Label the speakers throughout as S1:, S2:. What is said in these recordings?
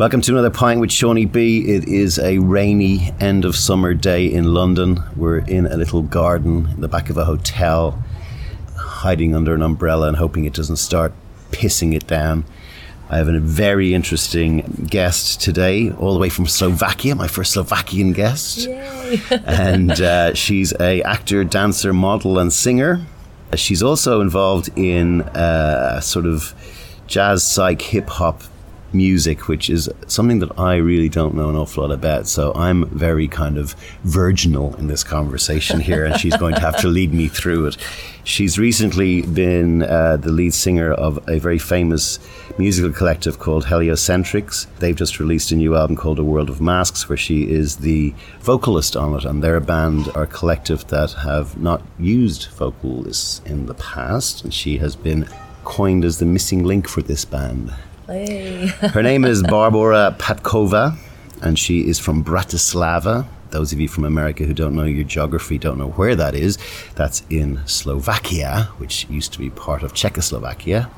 S1: Welcome to another pint with Seaniebee. It is a rainy end of summer day in London. We're in a little garden in the back of a hotel, hiding under an umbrella and hoping it doesn't start pissing it down. I have a very interesting guest today, all the way from Slovakia, my first Slovakian guest. and uh, she's a actor, dancer, model, and singer. She's also involved in uh, sort of jazz, psych, hip hop music, which is something that I really don't know an awful lot about. So I'm very kind of virginal in this conversation here, and she's going to have to lead me through it. She's recently been uh, the lead singer of a very famous musical collective called Heliocentrics. They've just released a new album called A World of Masks, where she is the vocalist on it, and their band are a collective that have not used vocalists in the past, and she has been coined as the missing link for this band.
S2: Hey.
S1: Her name is Barbora Patkova, and she is from Bratislava. Those of you from America who don't know your geography don't know where that is. That's in Slovakia, which used to be part of Czechoslovakia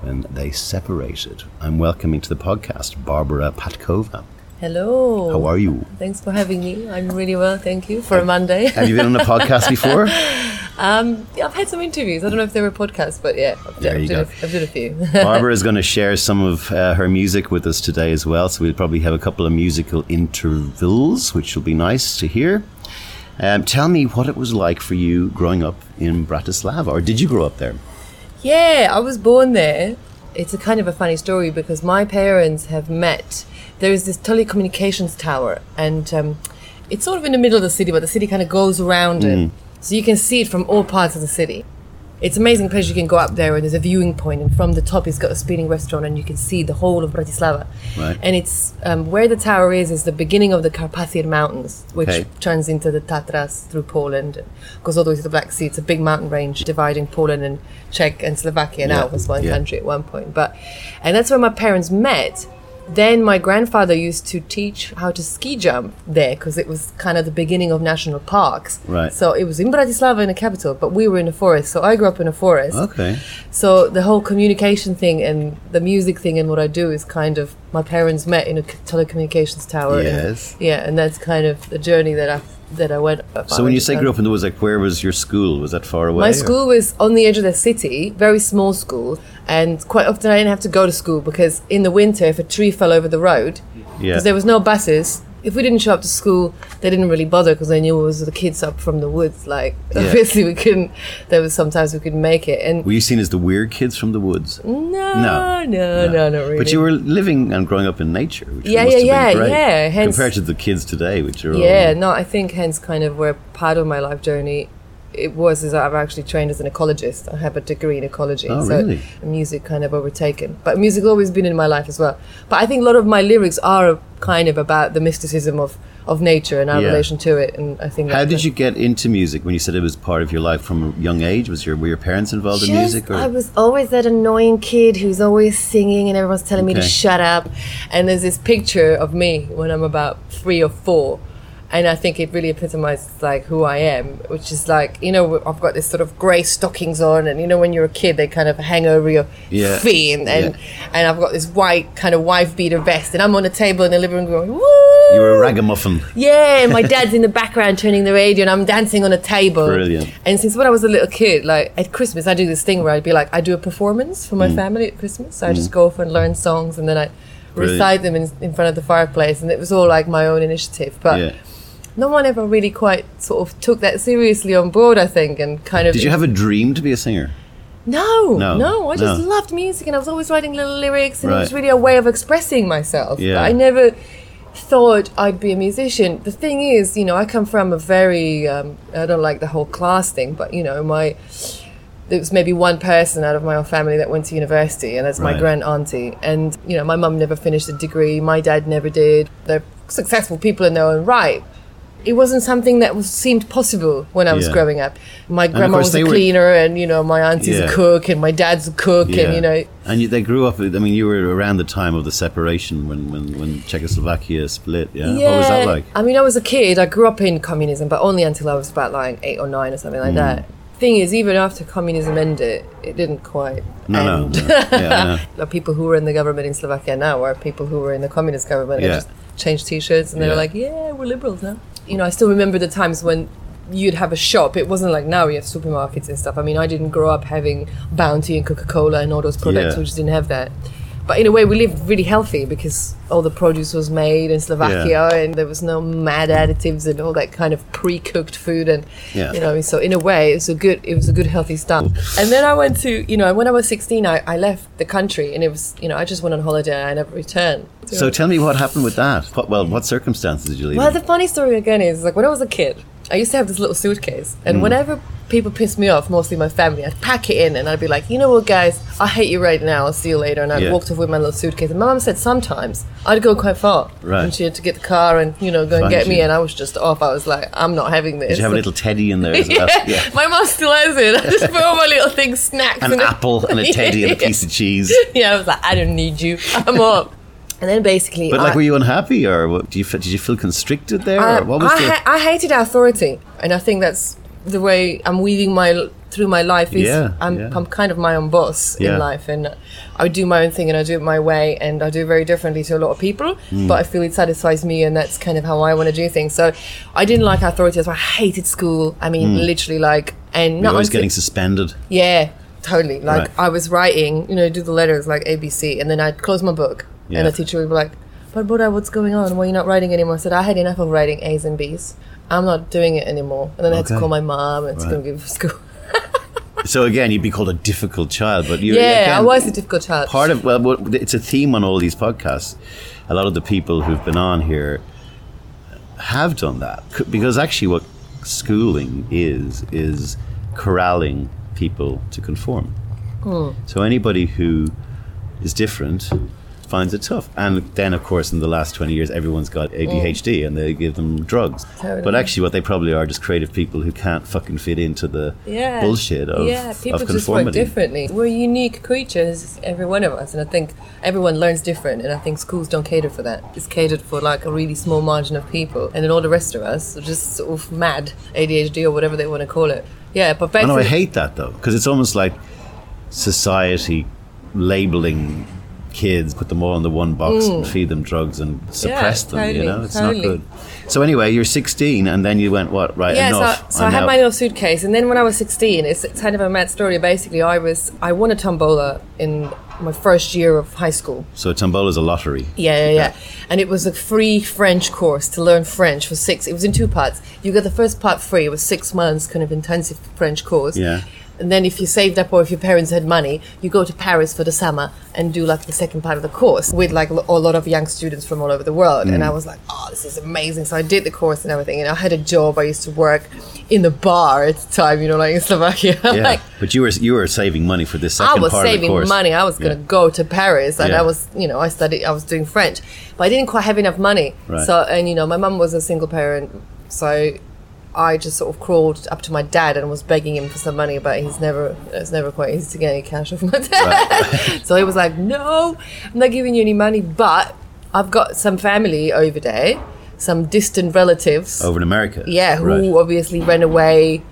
S1: when they separated. I'm welcoming to the podcast Barbora Patkova.
S2: Hello.
S1: How are you?
S2: Thanks for having me. I'm really well, thank you, for a Monday.
S1: Have you been on a podcast before?
S2: Um, yeah, I've had some interviews. I don't know if they were podcasts, but yeah, I've,
S1: There
S2: I've,
S1: you
S2: done,
S1: go.
S2: A, I've done a few.
S1: Barbora is going to share some of uh, her music with us today as well. So we'll probably have a couple of musical intervals, which will be nice to hear. Um, tell me what it was like for you growing up in Bratislava, or did you grow up there?
S2: yeah, I was born there. It's a kind of a funny story because my parents have met. There is this telecommunications tower, and um, it's sort of in the middle of the city, but the city kind of goes around it. So you can see it from all parts of the city. It's an amazing place. You can go up there, and there's a viewing point, and from the top, it's got a spinning restaurant, and you can see the whole of Bratislava.
S1: Right.
S2: And it's um, where the tower is is the beginning of the Carpathian Mountains, which
S1: Okay.
S2: turns into the Tatras through Poland, and goes all the way to the Black Sea. It's a big mountain range dividing Poland and Czech and Slovakia now
S1: Yeah,
S2: as one
S1: yeah.
S2: country at one point. But and that's where my parents met. Then my grandfather used to teach how to ski jump there because it was kind of the beginning of national parks.
S1: Right.
S2: So it was in Bratislava in the capital, but we were in a forest. So I grew up in a forest.
S1: Okay.
S2: So the whole communication thing and the music thing and what I do is kind of my parents met in a telecommunications tower. and-
S1: Yes.
S2: yeah, and that's kind of the journey that I that I went.
S1: Uh, so when you say uh, grew up in the woods, like where was your school? Was that far away?
S2: My
S1: or-
S2: school was on the edge of the city, very small school, and quite often I didn't have to go to school because in the winter, if a tree fell over the road, because
S1: Yeah.
S2: there was no buses, if we didn't show up to school, they didn't really bother because they knew it was the kids up from the woods. Like
S1: Yeah.
S2: obviously we couldn't. There was sometimes we couldn't make it, and
S1: Were you seen as the weird kids from the woods?
S2: no,
S1: No.
S2: no, no, not really.
S1: But you were living and growing up in nature, which
S2: Yeah, yeah, yeah,
S1: great,
S2: yeah, hence-
S1: compared to the kids today, which are
S2: Yeah,
S1: all,
S2: no, I think hence kind of where part of my life journey it was is I've actually trained as an ecologist. I have a degree in ecology.
S1: Oh,
S2: so
S1: really?
S2: music kind of overtaken. But music's always been in my life as well. But I think a lot of my lyrics are kind of about the mysticism of, of nature and our
S1: Yeah.
S2: relation to it. And I think
S1: How did you get into music when you said it was part of your life from a young age? Was your were your parents involved in music? Or?
S2: I was always that annoying kid who's always singing and everyone's telling me to shut up. And there's this picture of me when I'm about three or four. And I think it really epitomizes like who I am, which is like, you know, I've got this sort of grey stockings on and you know when you're a kid they kind of hang over your
S1: Yeah.
S2: feet and and,
S1: Yeah.
S2: and I've got this white kind of wife beater vest and I'm on a table in the living room going, Woo!
S1: You're a ragamuffin.
S2: Yeah, and my dad's in the background turning the radio, and I'm dancing on a table.
S1: Brilliant.
S2: And since when I was a little kid, like at Christmas, I do this thing where I'd be like, I do a performance for my mm. family at Christmas. So I just mm. go off and learn songs, and then I
S1: Brilliant.
S2: recite them in, in front of the fireplace, and it was all like my own initiative. But
S1: Yeah.
S2: No one ever really quite sort of took that seriously on board. I think, and kind of
S1: Did you have a dream to be a singer?
S2: no,
S1: No,
S2: no, I just
S1: no.
S2: loved music, and I was always writing little lyrics, and it was really a way of expressing myself.
S1: Yeah.
S2: But I never thought I'd be a musician. The thing is, you know, I come from a very um, I don't like the whole class thing, but you know, my there was maybe one person out of my own family that went to university, and that's my
S1: Right.
S2: grand auntie. And you know, my mum never finished a degree, my dad never did. They're successful people in their own right. It wasn't something that was seemed possible when I was
S1: Yeah.
S2: growing up. My grandma was a
S1: were-
S2: cleaner, and you know, my auntie's
S1: Yeah.
S2: a cook, and my dad's a cook, and you know,
S1: and you, they grew up. I mean, you were around the time of the separation when when, when Czechoslovakia split. Yeah? what was that like?
S2: I mean, I was a kid. I grew up in communism, but only until I was about like eight or nine or something like
S1: Mm.
S2: that. thing is, even after communism ended, it didn't quite
S1: No, no,
S2: end.
S1: no. Yeah, I
S2: the people who were in the government in Slovakia now are people who were in the communist government
S1: Yeah.
S2: and just changed t-shirts and they were like, yeah, we're liberals now. You know, I still remember the times when you'd have a shop. It wasn't like now we have supermarkets and stuff. I mean, I didn't grow up having Bounty and Coca-Cola and all those products.
S1: Yeah.
S2: We just didn't have that. But in a way, we lived really healthy because all the produce was made in Slovakia and there was no mad additives and all that kind of pre-cooked food. And
S1: Yeah.
S2: you know, so in a way, it was a good, it was a good healthy start. And then I went to, you know, when I was 16, I, I left the country and it was, you know, I just went on holiday and I never returned.
S1: So tell me what happened with that. What, well, what circumstances did you leave?
S2: Well,
S1: in?
S2: the funny story again is like when I was a kid, I used to have this little suitcase,
S1: Mm.
S2: and whenever people piss me off, mostly my family, I'd pack it in and I'd be like, you know what, guys, I hate you right now. I'll see you later. And I'd
S1: Yeah.
S2: walked off with my little suitcase. And my mum said sometimes I'd go quite far,
S1: Right.
S2: and she had to get the car and you know go and
S1: Find
S2: get me, and I was just off. I was like, I'm not having this.
S1: did you have a little teddy in there as well?
S2: yeah. my mum still has it. I just put all my little things, snacks,
S1: An
S2: it.
S1: apple and a teddy and a piece of cheese.
S2: Yeah, I was like, I don't need you. I'm up. And then basically,
S1: But like,
S2: I-
S1: were you unhappy, or what, do you did you feel constricted there?
S2: I,
S1: or what was
S2: I,
S1: the?
S2: ha- I hated authority, and I think that's the way I'm weaving my through my life. Is
S1: Yeah,
S2: I'm
S1: yeah.
S2: I'm kind of my own boss
S1: Yeah.
S2: in life, and I do my own thing, and I do it my way, and I do it very differently to a lot of people.
S1: Hmm.
S2: But I feel it satisfies me, and that's kind of how I want to do things. So I didn't like authority. I hated school. I mean, literally, like, and not
S1: always getting suspended.
S2: yeah, totally. Like
S1: Right.
S2: I was writing, you know, do the letters like ABC, and then I'd close my book, and the teacher would be like, "But Buddha, what's going on? Why are you not writing anymore?" I said, "I had enough of writing A's and B's. I'm not doing it anymore." And then I had to
S1: Okay.
S2: call my mom and to go
S1: Right.
S2: give school.
S1: So again, you'd be called a difficult child, but you
S2: yeah,
S1: again,
S2: I was a difficult child.
S1: part of well, what- it's a theme on all these podcasts. A lot of the people who've been on here have done that C- because actually, what schooling is is corralling people to conform.
S2: Hmm.
S1: So anybody who is different finds it tough. And then, of course, in the last twenty years, everyone's got ADHD, mm. and they give them drugs.
S2: Totally.
S1: But actually, what they probably are just creative people who can't fucking fit into the
S2: yeah.
S1: bullshit of,
S2: yeah, people
S1: of
S2: just work differently. We're unique creatures, every one of us, and I think everyone learns different. And I think schools don't cater for that. It's catered for like a really small margin of people, and then all the rest of us are just sort of mad ADHD or whatever they want to call it. Yeah, but back oh,
S1: I know I hate that though because it's almost like society labeling kids, put them all in the one box and feed them drugs and suppress them. You
S2: Mm.
S1: know, it's
S2: totally.
S1: not good. So anyway, you're 16, and then you went what? Right,
S2: yeah,
S1: enough.
S2: so, so I had my little suitcase, and then when I was 16, it's, it's kind of a mad story. Basically, I was I won a tombola in my first year of high school.
S1: So Tombola's a lottery.
S2: Yeah, yeah, yeah. And it was a free French course to learn French for six. It was in two parts. You got the first part free. It was six months, kind of intensive French course.
S1: Yeah.
S2: And then if you saved up or if your parents had money, you go to Paris for the summer and do like the second part of the course with like a lot of young students from all over the world.
S1: Mm.
S2: And I was like, oh, this is amazing. So I did the course and everything. And I had a job. I used to work in the bar at the time, you know, like in Slovakia.
S1: Yeah,
S2: like,
S1: but you were you were saving money for this
S2: I was
S1: part of the
S2: saving money. I was going to
S1: Yeah.
S2: go to Paris, and
S1: Yeah.
S2: I was, you know, I studied. I was doing French, but I didn't quite have enough money.
S1: Right.
S2: So, and you know, my mum was a single parent, so I just sort of crawled up to my dad and was begging him for some money, but he's never. It's never quite easy to get any cash off my dad. so he was like, "No, I'm not giving you any money, but I've got some family over there, some distant relatives."
S1: over in America.
S2: Yeah, who
S1: Right.
S2: obviously ran away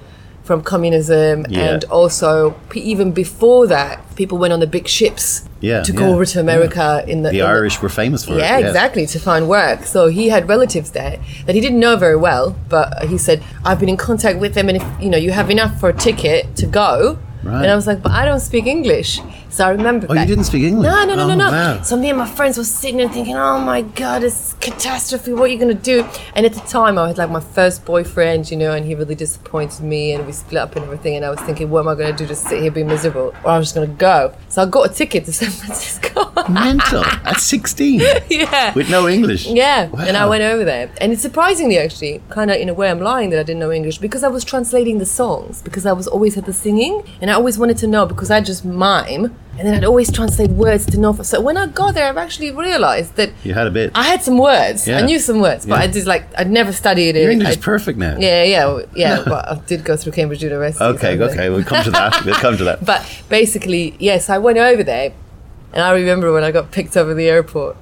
S2: from communism,
S1: Yeah.
S2: and also p- even before that, people went on the big ships
S1: Yeah,
S2: to
S1: yeah,
S2: go over to America in the
S1: The
S2: in
S1: Irish were famous for it.
S2: yeah,
S1: yes.
S2: exactly, to find work. So he had relatives there that he didn't know very well, but he said, I've been in contact with them, and if you know you have enough for a ticket to go.
S1: Right.
S2: And I was like, but I don't speak English. So I remember
S1: Oh,
S2: that.
S1: you didn't speak English?
S2: No, no, no, no,
S1: Oh,
S2: no.
S1: wow.
S2: So me and my friends were sitting there thinking, oh my god, it's catastrophe. What are you gonna do? And at the time, I had like my first boyfriend, you know, and he really disappointed me, and we split up and everything. And I was thinking, what am I gonna do? Just sit here, be miserable, or I'm just gonna go. So I got a ticket to San Francisco.
S1: Mental at 16
S2: yeah.
S1: with no English.
S2: Yeah, and I went over there, and it's surprisingly actually, kind of in a way, I'm lying that I didn't know English because I was translating the songs because I was always at the singing, and I always wanted to know because I just mime, and then I'd always translate words to know. So when I got there, I've actually realized that
S1: You had a bit.
S2: I had some words.
S1: Yeah.
S2: I knew some words, but
S1: Yeah.
S2: I just like I'd never studied it.
S1: Your English
S2: I-
S1: is perfect now.
S2: Yeah, yeah, yeah. but I did go through Cambridge University.
S1: Okay,
S2: so-
S1: okay, we'll come to that. We'll come to that.
S2: but basically, yes, I went over there And I remember when I got picked up at the airport,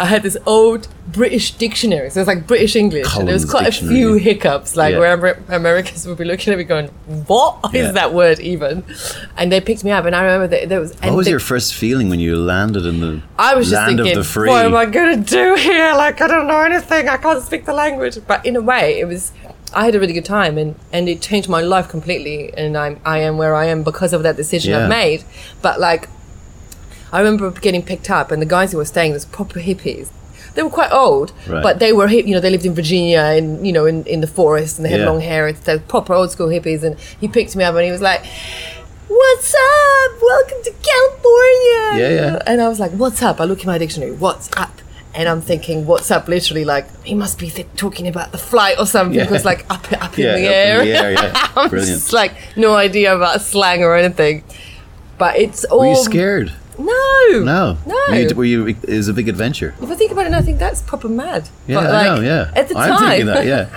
S2: I had this old British dictionary. So it was like British English. and there was
S1: Collins
S2: quite a few hiccups, like
S1: Yeah.
S2: where Americans would be looking at me going, What is
S1: Yeah.
S2: that word even? And they picked me up. And I remember that there was.
S1: What was your first feeling when you landed in the
S2: I was just thinking,
S1: of the free?
S2: what am I going to do here? Like, I don't know anything. I can't speak the language. But in a way, it was. I had a really good time, and, and it changed my life completely. And I'm I am where I am because of that decision
S1: Yeah.
S2: I've made. But like, I remember getting picked up, and the guys who were staying, was proper hippies. They were quite old,
S1: Right.
S2: but they were hip. You know, they lived in Virginia, and you know, in, in the forest, and they had
S1: Yeah.
S2: long hair. It's the proper old school hippies. And he picked me up, and he was like. What's up? Welcome to California.
S1: Yeah, yeah.
S2: And I was like, "What's up?" I look in my dictionary. What's up? And I'm thinking, "What's up?" Literally, like he must be th- talking about the flight or something.
S1: Yeah.
S2: Because like up, up
S1: Yeah,
S2: in the
S1: up
S2: air.
S1: in the air, yeah.
S2: I'm
S1: Brilliant.
S2: just like no idea about slang or anything. But it's all.
S1: Were you scared?
S2: No.
S1: No.
S2: No.
S1: You, were you, it was a big adventure.
S2: if I think about it, now, I think that's proper mad.
S1: Yeah,
S2: but
S1: I know, yeah.
S2: At the
S1: I'm
S2: time,
S1: thinking that, yeah.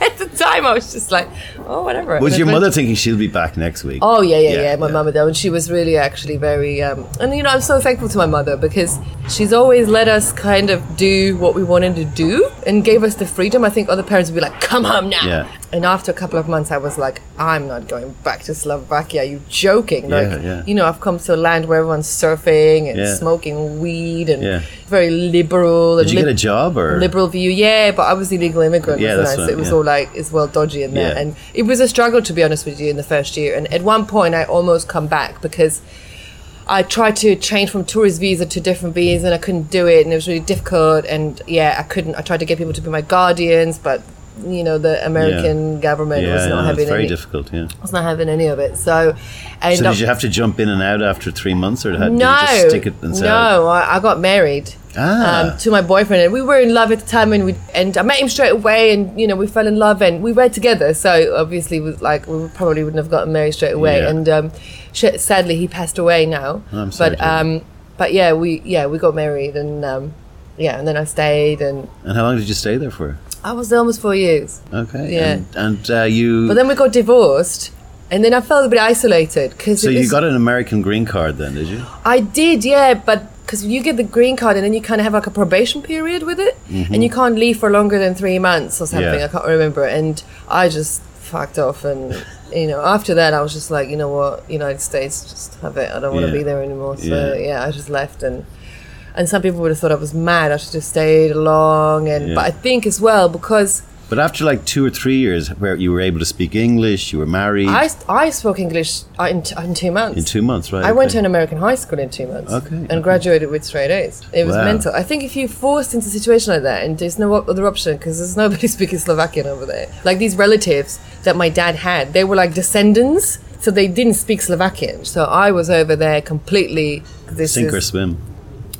S2: at the time, I was just like, oh, whatever.
S1: Was your mother thinking she'll be back next week?
S2: Oh yeah, yeah, yeah.
S1: Yeah,
S2: My
S1: yeah.
S2: mum and dad, and she was really actually very, um, and you know, I'm so thankful to my mother because she's always let us kind of do what we wanted to do and gave us the freedom. I think other parents would be like, "Come home now."
S1: Yeah.
S2: And after a couple of months, I was like, "I'm not going back to Slovakia. Are you joking? Like,
S1: Yeah, yeah.
S2: you know, I've come to a land where everyone's surfing and
S1: Yeah.
S2: smoking weed and
S1: Yeah.
S2: very liberal.
S1: Did
S2: and
S1: you get a job or?
S2: liberal view. Yeah, but I was illegal immigrant,
S1: Yeah, that's
S2: I? So it was all like it's well dodgy in there, and it was a struggle to be honest with you in the first year. And at one point, I almost come back because. I tried to change from tourist visa to different visa and I couldn't do it and it was really difficult and yeah I couldn't I tried to get people to be my guardians but you know the American government
S1: yeah,
S2: was not
S1: yeah,
S2: having
S1: it's very
S2: any
S1: difficult. Yeah.
S2: was not having any of it so
S1: So did you have to jump in and out after three months, or had,
S2: no,
S1: did you just stick it and say,
S2: no, I, I got married
S1: Ah.
S2: um, to my boyfriend, and we were in love at the time, and we and I met him straight away, and you know we fell in love, and we were together. So obviously, we like we probably wouldn't have gotten married straight away,
S1: Yeah.
S2: and um, sh- sadly he passed away now.
S1: I'm sorry
S2: but um, but yeah, we yeah we got married, and um, yeah, and then I stayed, and
S1: And how long did you stay there for?
S2: I was there almost four years.
S1: Okay.
S2: Yeah.
S1: And, and uh, you.
S2: But then we got divorced, and then I felt a bit isolated because
S1: so you got an American green card then, did you?
S2: I did, yeah, but because you get the green card and then you kind of have like a probation period with it, and you can't leave for longer than three months or something.
S1: Mm-hmm. Yeah.
S2: I can't remember, and I just fucked off, and you know, after that, I was just like, you know what, United States, just have it. I don't want to
S1: Yeah.
S2: be there anymore. So
S1: Yeah.
S2: yeah. I just left, and and some people would have thought I was mad. I should have stayed along, and but I think as well because.
S1: But after like two or three years, where you were able to speak English, you were married
S2: I, I spoke English uh, in, t- in two months.
S1: in two months, right?
S2: I went to an American high school in two months
S1: Okay,
S2: and
S1: okay.
S2: graduated with straight A's. It was
S1: Wow.
S2: mental. I think if you're forced into a situation like that and there's no other option because there's nobody speaking Slovakian over there. Like these relatives that my dad had, they were like descendants, so they didn't speak Slovakian. So I was over there completely. This
S1: Sink or swim.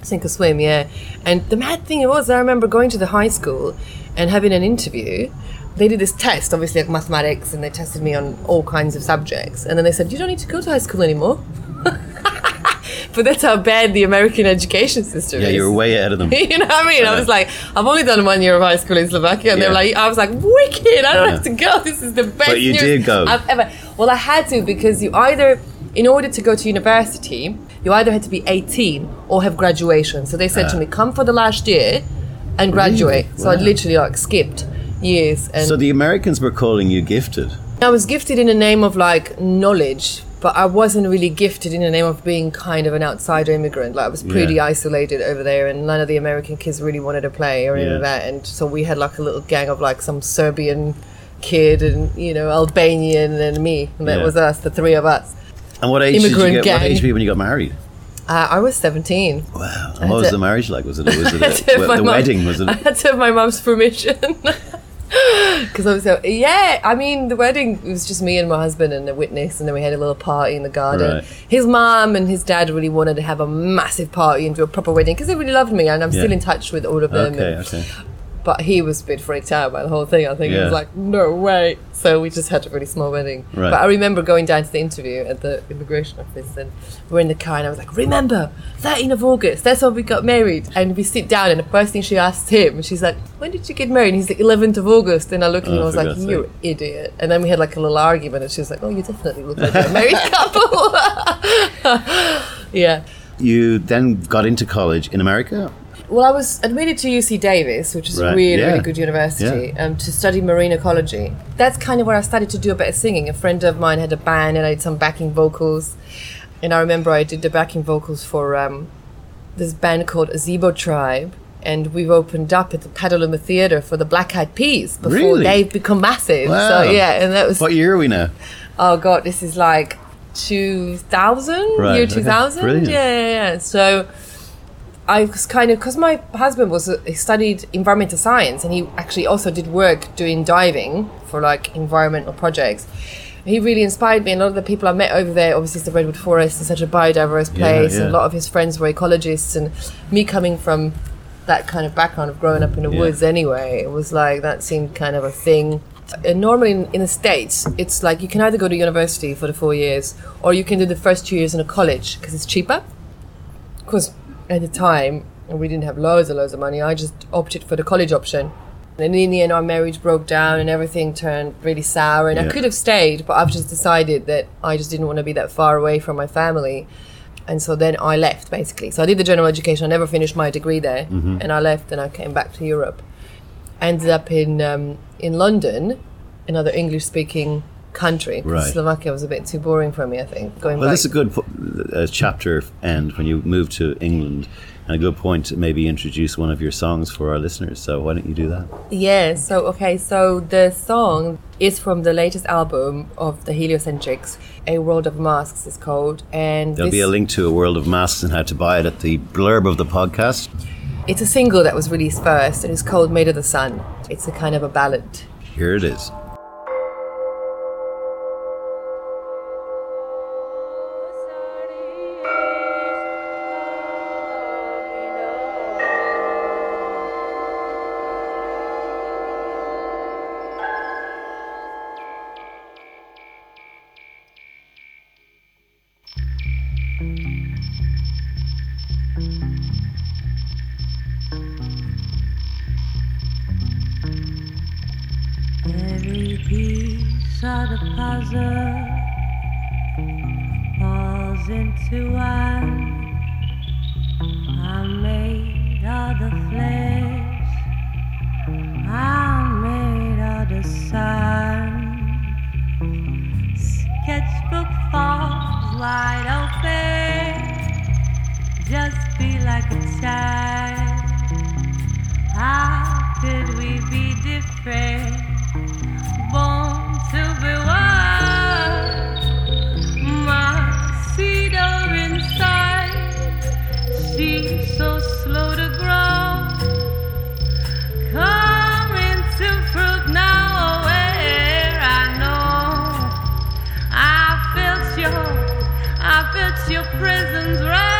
S2: sink or swim, yeah. And the mad thing was, I remember going to the high school and having an interview. They did this test, obviously like mathematics, and they tested me on all kinds of subjects. And then they said, "You don't need to go to high school anymore." but that's how bad the American education system
S1: Yeah,
S2: is.
S1: Yeah, you were way ahead of them.
S2: you know what I mean? I was like, I've only done one year of high school in Slovakia, and
S1: they're
S2: like, I was like, wicked! I don't
S1: Yeah.
S2: have to go. This is the best.
S1: But you did go.
S2: I've ever. Well, I had to because you either, in order to go to university, you either had to be 18 or have graduation. So they said to
S1: Ah.
S2: me, come for the last year and graduate. So I
S1: Wow.
S2: literally like skipped years, and
S1: So the Americans were calling you gifted.
S2: I was gifted in the name of like knowledge, but I wasn't really gifted in the name of being kind of an outsider immigrant. Like I was pretty
S1: Yeah.
S2: isolated over there, and none of the American kids really wanted to play or any
S1: Yeah.
S2: of that. And so we had like a little gang of like some Serbian kid and you know Albanian and me, and that
S1: Yeah.
S2: was us, the three of us.
S1: And what age
S2: Immigrant
S1: did you get? What age were you when you got married?
S2: Uh, I was seventeen.
S1: Wow. And what was
S2: to-
S1: the marriage like? Was it, was it
S2: I had to have
S1: a, the
S2: mum-
S1: wedding? Was it?
S2: I had to have my mum's permission. Because I was so, yeah, I mean, the wedding it was just me and my husband and a witness, and then we had a little party in the garden.
S1: Right.
S2: His mum and his dad really wanted to have a massive party and do a proper wedding because they really loved me, and I'm still in touch with all of them.
S1: Okay,
S2: and-
S1: okay.
S2: But he was a bit freaked out by the whole thing. I think he was like, no way. So we just had a really small wedding.
S1: Right.
S2: But I remember going down to the interview at the immigration office and we're in the car and I was like, remember, 13th of August, that's when we got married. And we sit down and the first thing she asked him, she's like, when did you get married? And he's like, 11th of August. And I looked at him oh, and
S1: Oh,
S2: I was like, you idiot. And then we had like a little argument and she was like, oh, you definitely look like a married couple. yeah.
S1: You then got into college in America.
S2: Well, I was admitted to UC Davis, which is a really,
S1: yeah.
S2: really good university, um, to study marine ecology. That's kind of where I started to do a bit of singing. A friend of mine had a band and I did some backing vocals. And I remember I did the backing vocals for um, this band called Azebo Tribe. And we've opened up at the Petaluma Theatre for the Black Eyed Peas before
S1: Really?
S2: they've become massive.
S1: Wow.
S2: So, yeah, and that was,
S1: What year are we now?
S2: oh God, this is like 2000,
S1: Right,
S2: year 2000.
S1: brilliant.
S2: Yeah, yeah, yeah. So I was kind of because my husband was uh, he studied environmental science and he actually also did work doing diving for like environmental projects. He really inspired me, and a lot of the people I met over there, obviously, it's the Redwood Forest is such a biodiverse
S1: Yeah,
S2: place, and a lot of his friends were ecologists, and me coming from that kind of background of growing up in the
S1: Yeah.
S2: woods anyway, it was like that seemed kind of a thing. And normally in, in the States, it's like you can either go to university for the four years or you can do the first two years in a college because it's cheaper. Because at the time, and we didn't have loads and loads of money, I just opted for the college option. And in the end, our marriage broke down and everything turned really sour. And I could have stayed, but I've just decided that I just didn't want to be that far away from my family. And so then I left basically. So I did the general education. I never finished my degree there,
S1: Mm-hmm.
S2: and I left and I came back to Europe. Ended up in um, in London, another English-speaking country.
S1: Right.
S2: Slovakia was a bit too boring for me. I think going
S1: Well,
S2: back.
S1: this is a good uh, chapter end when you move to England, and a good point to maybe introduce one of your songs for our listeners. So why don't you do that?
S2: Yeah, so okay, so the song is from the latest album of the Heliocentrics, A World of Masks is called, and
S1: There'll be a link to a world of masks and how to buy it at the blurb of the podcast.
S2: it's a single that was released first, and it's called Made of the Sun. It's a kind of a ballad.
S1: Here it is.
S3: Your I felt your presence right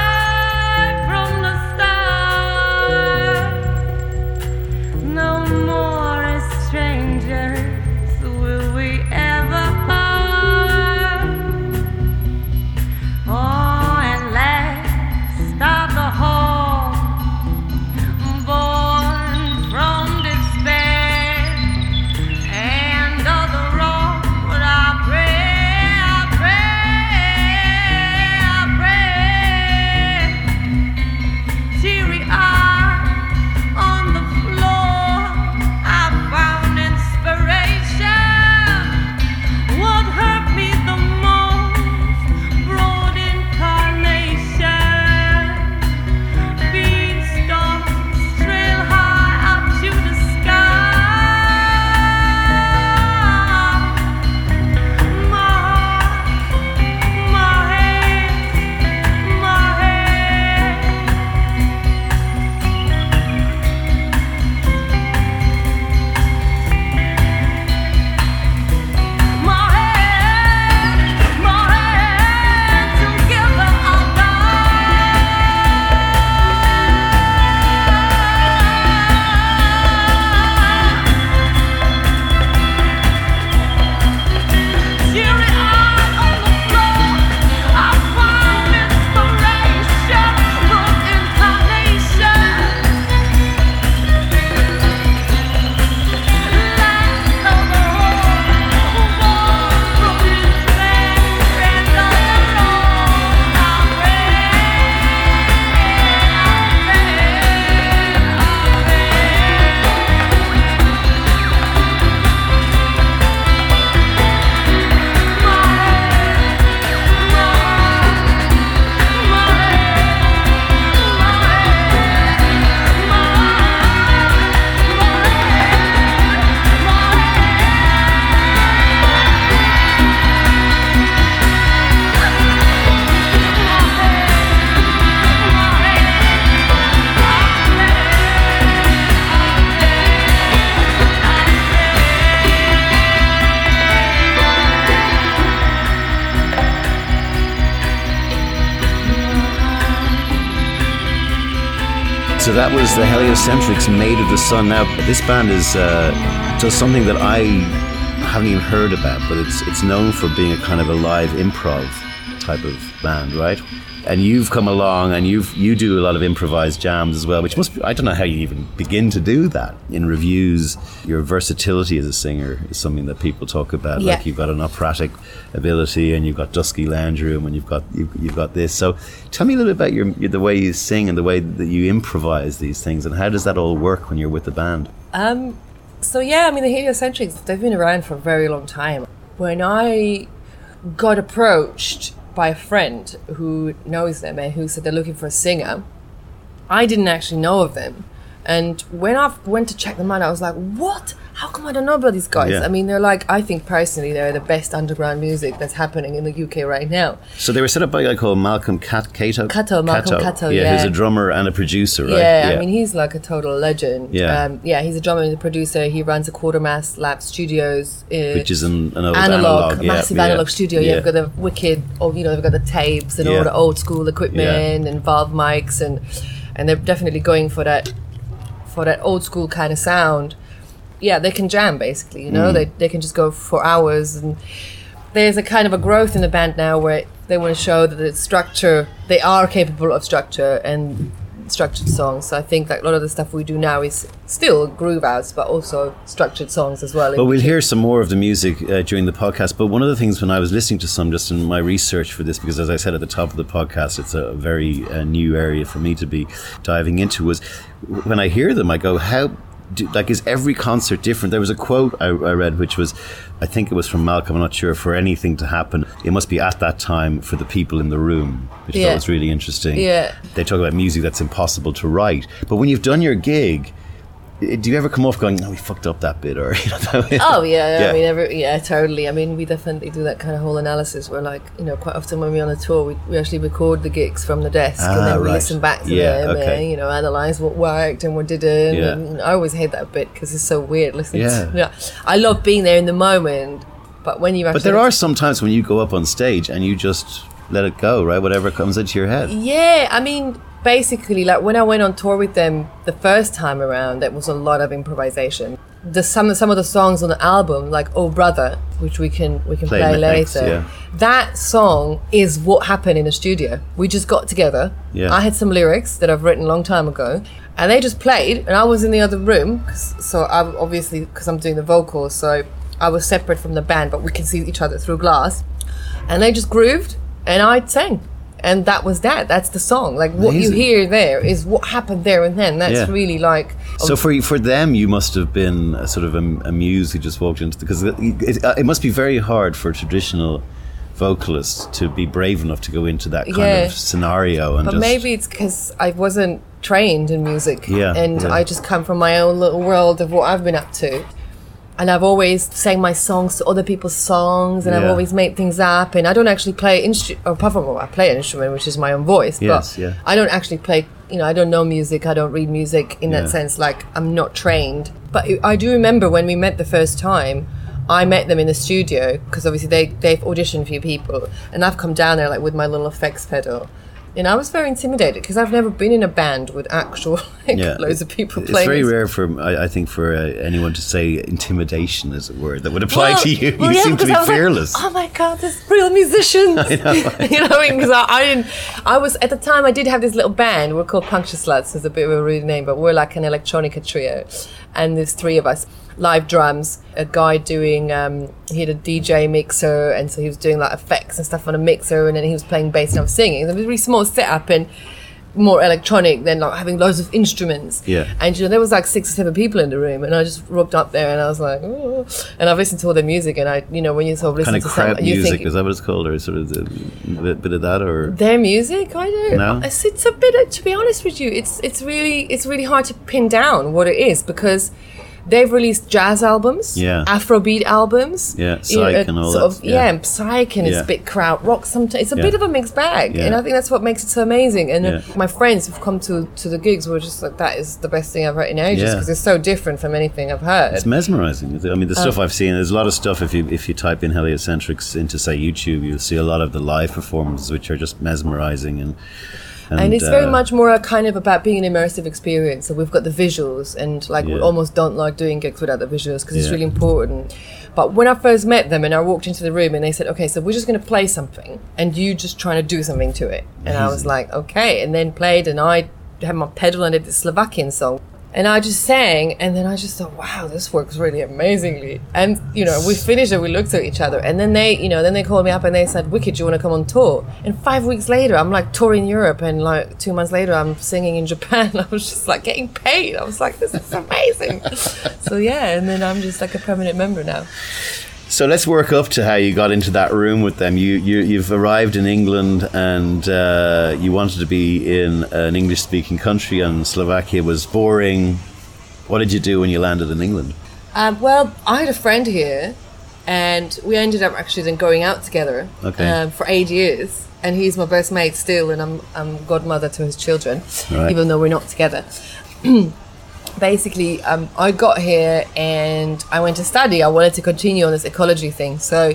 S1: that was the Heliocentrics, Made of the Sun. Now, this band is uh, does something that I haven't even heard about, but it's it's known for being a kind of a live improv type of band, right? And you've come along and you've you do a lot of improvised jams as well, which must be, I don't know how you even begin to do that. In reviews, your versatility as a singer is something that people talk about.
S2: Yeah.
S1: Like you've got an operatic ability and you've got Dusky Lounge Room and you've got you've, you've got this. So tell me a little bit about your, your the way you sing and the way that you improvise these things and how does that all work when you're with the band?
S2: Um, so yeah, I mean the heliocentrics they've been around for a very long time. When I got approached by a friend who knows them and who said they're looking for a singer, I didn't actually know of them. And when I went to check them out, I was like, "What? How come I don't know about these guys?"
S1: Yeah.
S2: I mean, they're like, I think personally, they're the best underground music that's happening in the UK right now.
S1: So they were set up by a guy called Malcolm Cat- Catto.
S2: Catto, Malcolm Catto,
S1: yeah, who's a drummer and a producer, right?
S2: Yeah, I mean, he's like a total legend.
S1: Yeah.
S2: um, yeah, he's a drummer and a producer. He runs a Quatermass Lab Studios, uh,
S1: which is an, an
S2: analog,
S1: analog, yeah,
S2: massive
S1: yeah,
S2: analog studio.
S1: Yeah.
S2: You've got the wicked, oh, you know, they've got the tapes and
S1: Yeah.
S2: all the old school equipment and valve mics, and and they're definitely going for that for that old school kind of sound. Yeah, they can jam basically. You know,
S1: Mm.
S2: they they can just go for hours, and there's a kind of a growth in the band now where they want to show that the structure they are capable of structure and structured songs. So I think that a lot of the stuff we do now is still groove outs, but also structured songs as well.
S1: Well, we'll hear some more of the music uh, during the podcast. But one of the things when I was listening to some, just in my research for this, because as I said at the top of the podcast, it's a very uh, new area for me to be diving into, was when I hear them, I go, how. Do, like is every concert different? There was a quote I, I read, which was, I think it was from Malcolm. I'm not sure. For anything to happen, it must be at that time for the people in the room, which I thought was really interesting.
S2: Yeah.
S1: they talk about music that's impossible to write, but when you've done your gig, do you ever come off going, "No, we fucked up that bit," or you know,
S2: Oh yeah,
S1: Yeah.
S2: I mean, every, yeah, totally. I mean, we definitely do that kind of whole analysis. Where, like, you know, quite often when we're on a tour, we, we actually record the gigs from the desk,
S1: Ah,
S2: and then we
S1: right.
S2: listen back to
S1: Yeah,
S2: them,
S1: okay.
S2: and you know, analyze what worked and what didn't.
S1: Yeah.
S2: And I always hate that bit because it's so weird listening.
S1: Yeah.
S2: To, yeah, I love being there in the moment, but when you actually,
S1: But there are some times when you go up on stage and you just let it go, right? Whatever comes into your head.
S2: Yeah, I mean, basically, like when I went on tour with them the first time around, there was a lot of improvisation. The some some of the songs on the album, like "Oh Brother," which we can we can
S1: Play
S2: play,
S1: next,
S2: later.
S1: yeah.
S2: That song is what happened in the studio. We just got together.
S1: Yeah.
S2: I had some lyrics that I've written a long time ago, and they just played, and I was in the other room. So I obviously because I'm doing the vocals, so I was separate from the band, but we can see each other through glass and they just grooved and I sang. And that was that. That's the song. Like what you hear there is what happened there and then. That's
S1: Yeah.
S2: really like
S1: So oh, for for them, you must have been a sort of a, a muse who just walked into because it, it, uh, it must be very hard for a traditional vocalist to be brave enough to go into that kind
S2: Yeah.
S1: of scenario and
S2: But
S1: just
S2: maybe it's because I wasn't trained in music.
S1: Yeah,
S2: And
S1: yeah.
S2: I just come from my own little world of what I've been up to. And I've always sang my songs to other people's songs, and I've always made things up. And I don't actually play instrument, oh, apart from well, I play an instrument, which is my own voice.
S1: Yes,
S2: but
S1: yeah.
S2: I don't actually play. You know, I don't know music. I don't read music in
S1: Yeah.
S2: that sense. Like I'm not trained. But I do remember when we met the first time. I met them in the studio because obviously they they've auditioned a few people, and I've come down there like with my little effects pedal, and I was very intimidated because I've never been in a band with actual like
S1: yeah,
S2: loads of people
S1: It's
S2: playing.
S1: It's
S2: very
S1: rare for I, I think for uh, anyone to say intimidation is a word that would apply
S2: Well-
S1: to you.
S2: well,
S1: you
S2: yeah,
S1: seem to be
S2: I was like,
S1: fearless.
S2: oh my god, there's real musicians. you know what I mean? Because I, I didn't. I was at the time. I did have this little band. We're called Puncture Sluts. It's a bit of a rude name, but we're like an electronica trio, and there's three of us. Live drums, a guy doing. Um, he had a DJ mixer, and so he was doing like effects and stuff on a mixer, and then he was playing bass and I was singing. It was a really small setup and more electronic than like having loads of instruments.
S1: Yeah.
S2: And you know, there was like six or seven people in the room, and I just rocked up there, and I was like, oh. and I've listened to all their music, and I, you know, when you sort of listen
S1: kind of
S2: to
S1: crowd
S2: some,
S1: music
S2: think
S1: is that what it's called, or sort of a bit, bit of that, or
S2: their music, I don't.
S1: No?
S2: It's, it's a bit. To be honest with you, it's it's really it's really hard to pin down what it is because. They've released jazz albums,
S1: Yeah.
S2: Afrobeat albums,
S1: Yeah,
S2: you know,
S1: and all
S2: sort
S1: that,
S2: Of,
S1: yeah.
S2: yeah, and psych and
S1: Yeah.
S2: it's a bit kraut rock. Sometimes it's a
S1: Yeah.
S2: bit of a mixed bag, and I think that's what makes it so amazing. And uh, my friends who've come to to the gigs were just like, "That is the best thing I've heard in ages," because it's so different from anything I've heard.
S1: It's mesmerizing. I mean, the
S2: Oh.
S1: stuff I've seen. There's a lot of stuff. If you if you type in heliocentrics into say YouTube, you'll see a lot of the live performances, which are just mesmerizing. And
S2: and, it's very
S1: uh,
S2: much more a kind of about being an immersive experience. So we've got the visuals, and like we almost don't like doing gigs without the visuals because it's really important. But when I first met them, and I walked into the room, and they said, "Okay, so we're just going to play something, and you just trying to do something to it." And I was like, "Okay," and then played, and I had my pedal and did the Slovakian song. And I just sang, and then I just thought, wow, this works really amazingly. And you know, we finished it, we looked at each other, and then they, you know, then they called me up and they said, Wicked, do you want to come on tour? And five weeks later, I'm like touring Europe, and like two months later, I'm singing in Japan. I was just like getting paid. I was like, this is amazing. so yeah, and then I'm just like a permanent member now.
S1: So let's work up to how you got into that room with them. You, you you've arrived in England and uh, you wanted to be in an English-speaking country, and Slovakia was boring. What did you do when you landed in England?
S2: Um, well, I had a friend here, and we ended up actually then going out together
S1: Okay.
S2: um, for eight years. And he's my best mate still, and I'm I'm godmother to his children,
S1: Right.
S2: even though we're not together. Basically, um, I got here and I went to study. I wanted to continue on this ecology thing. So,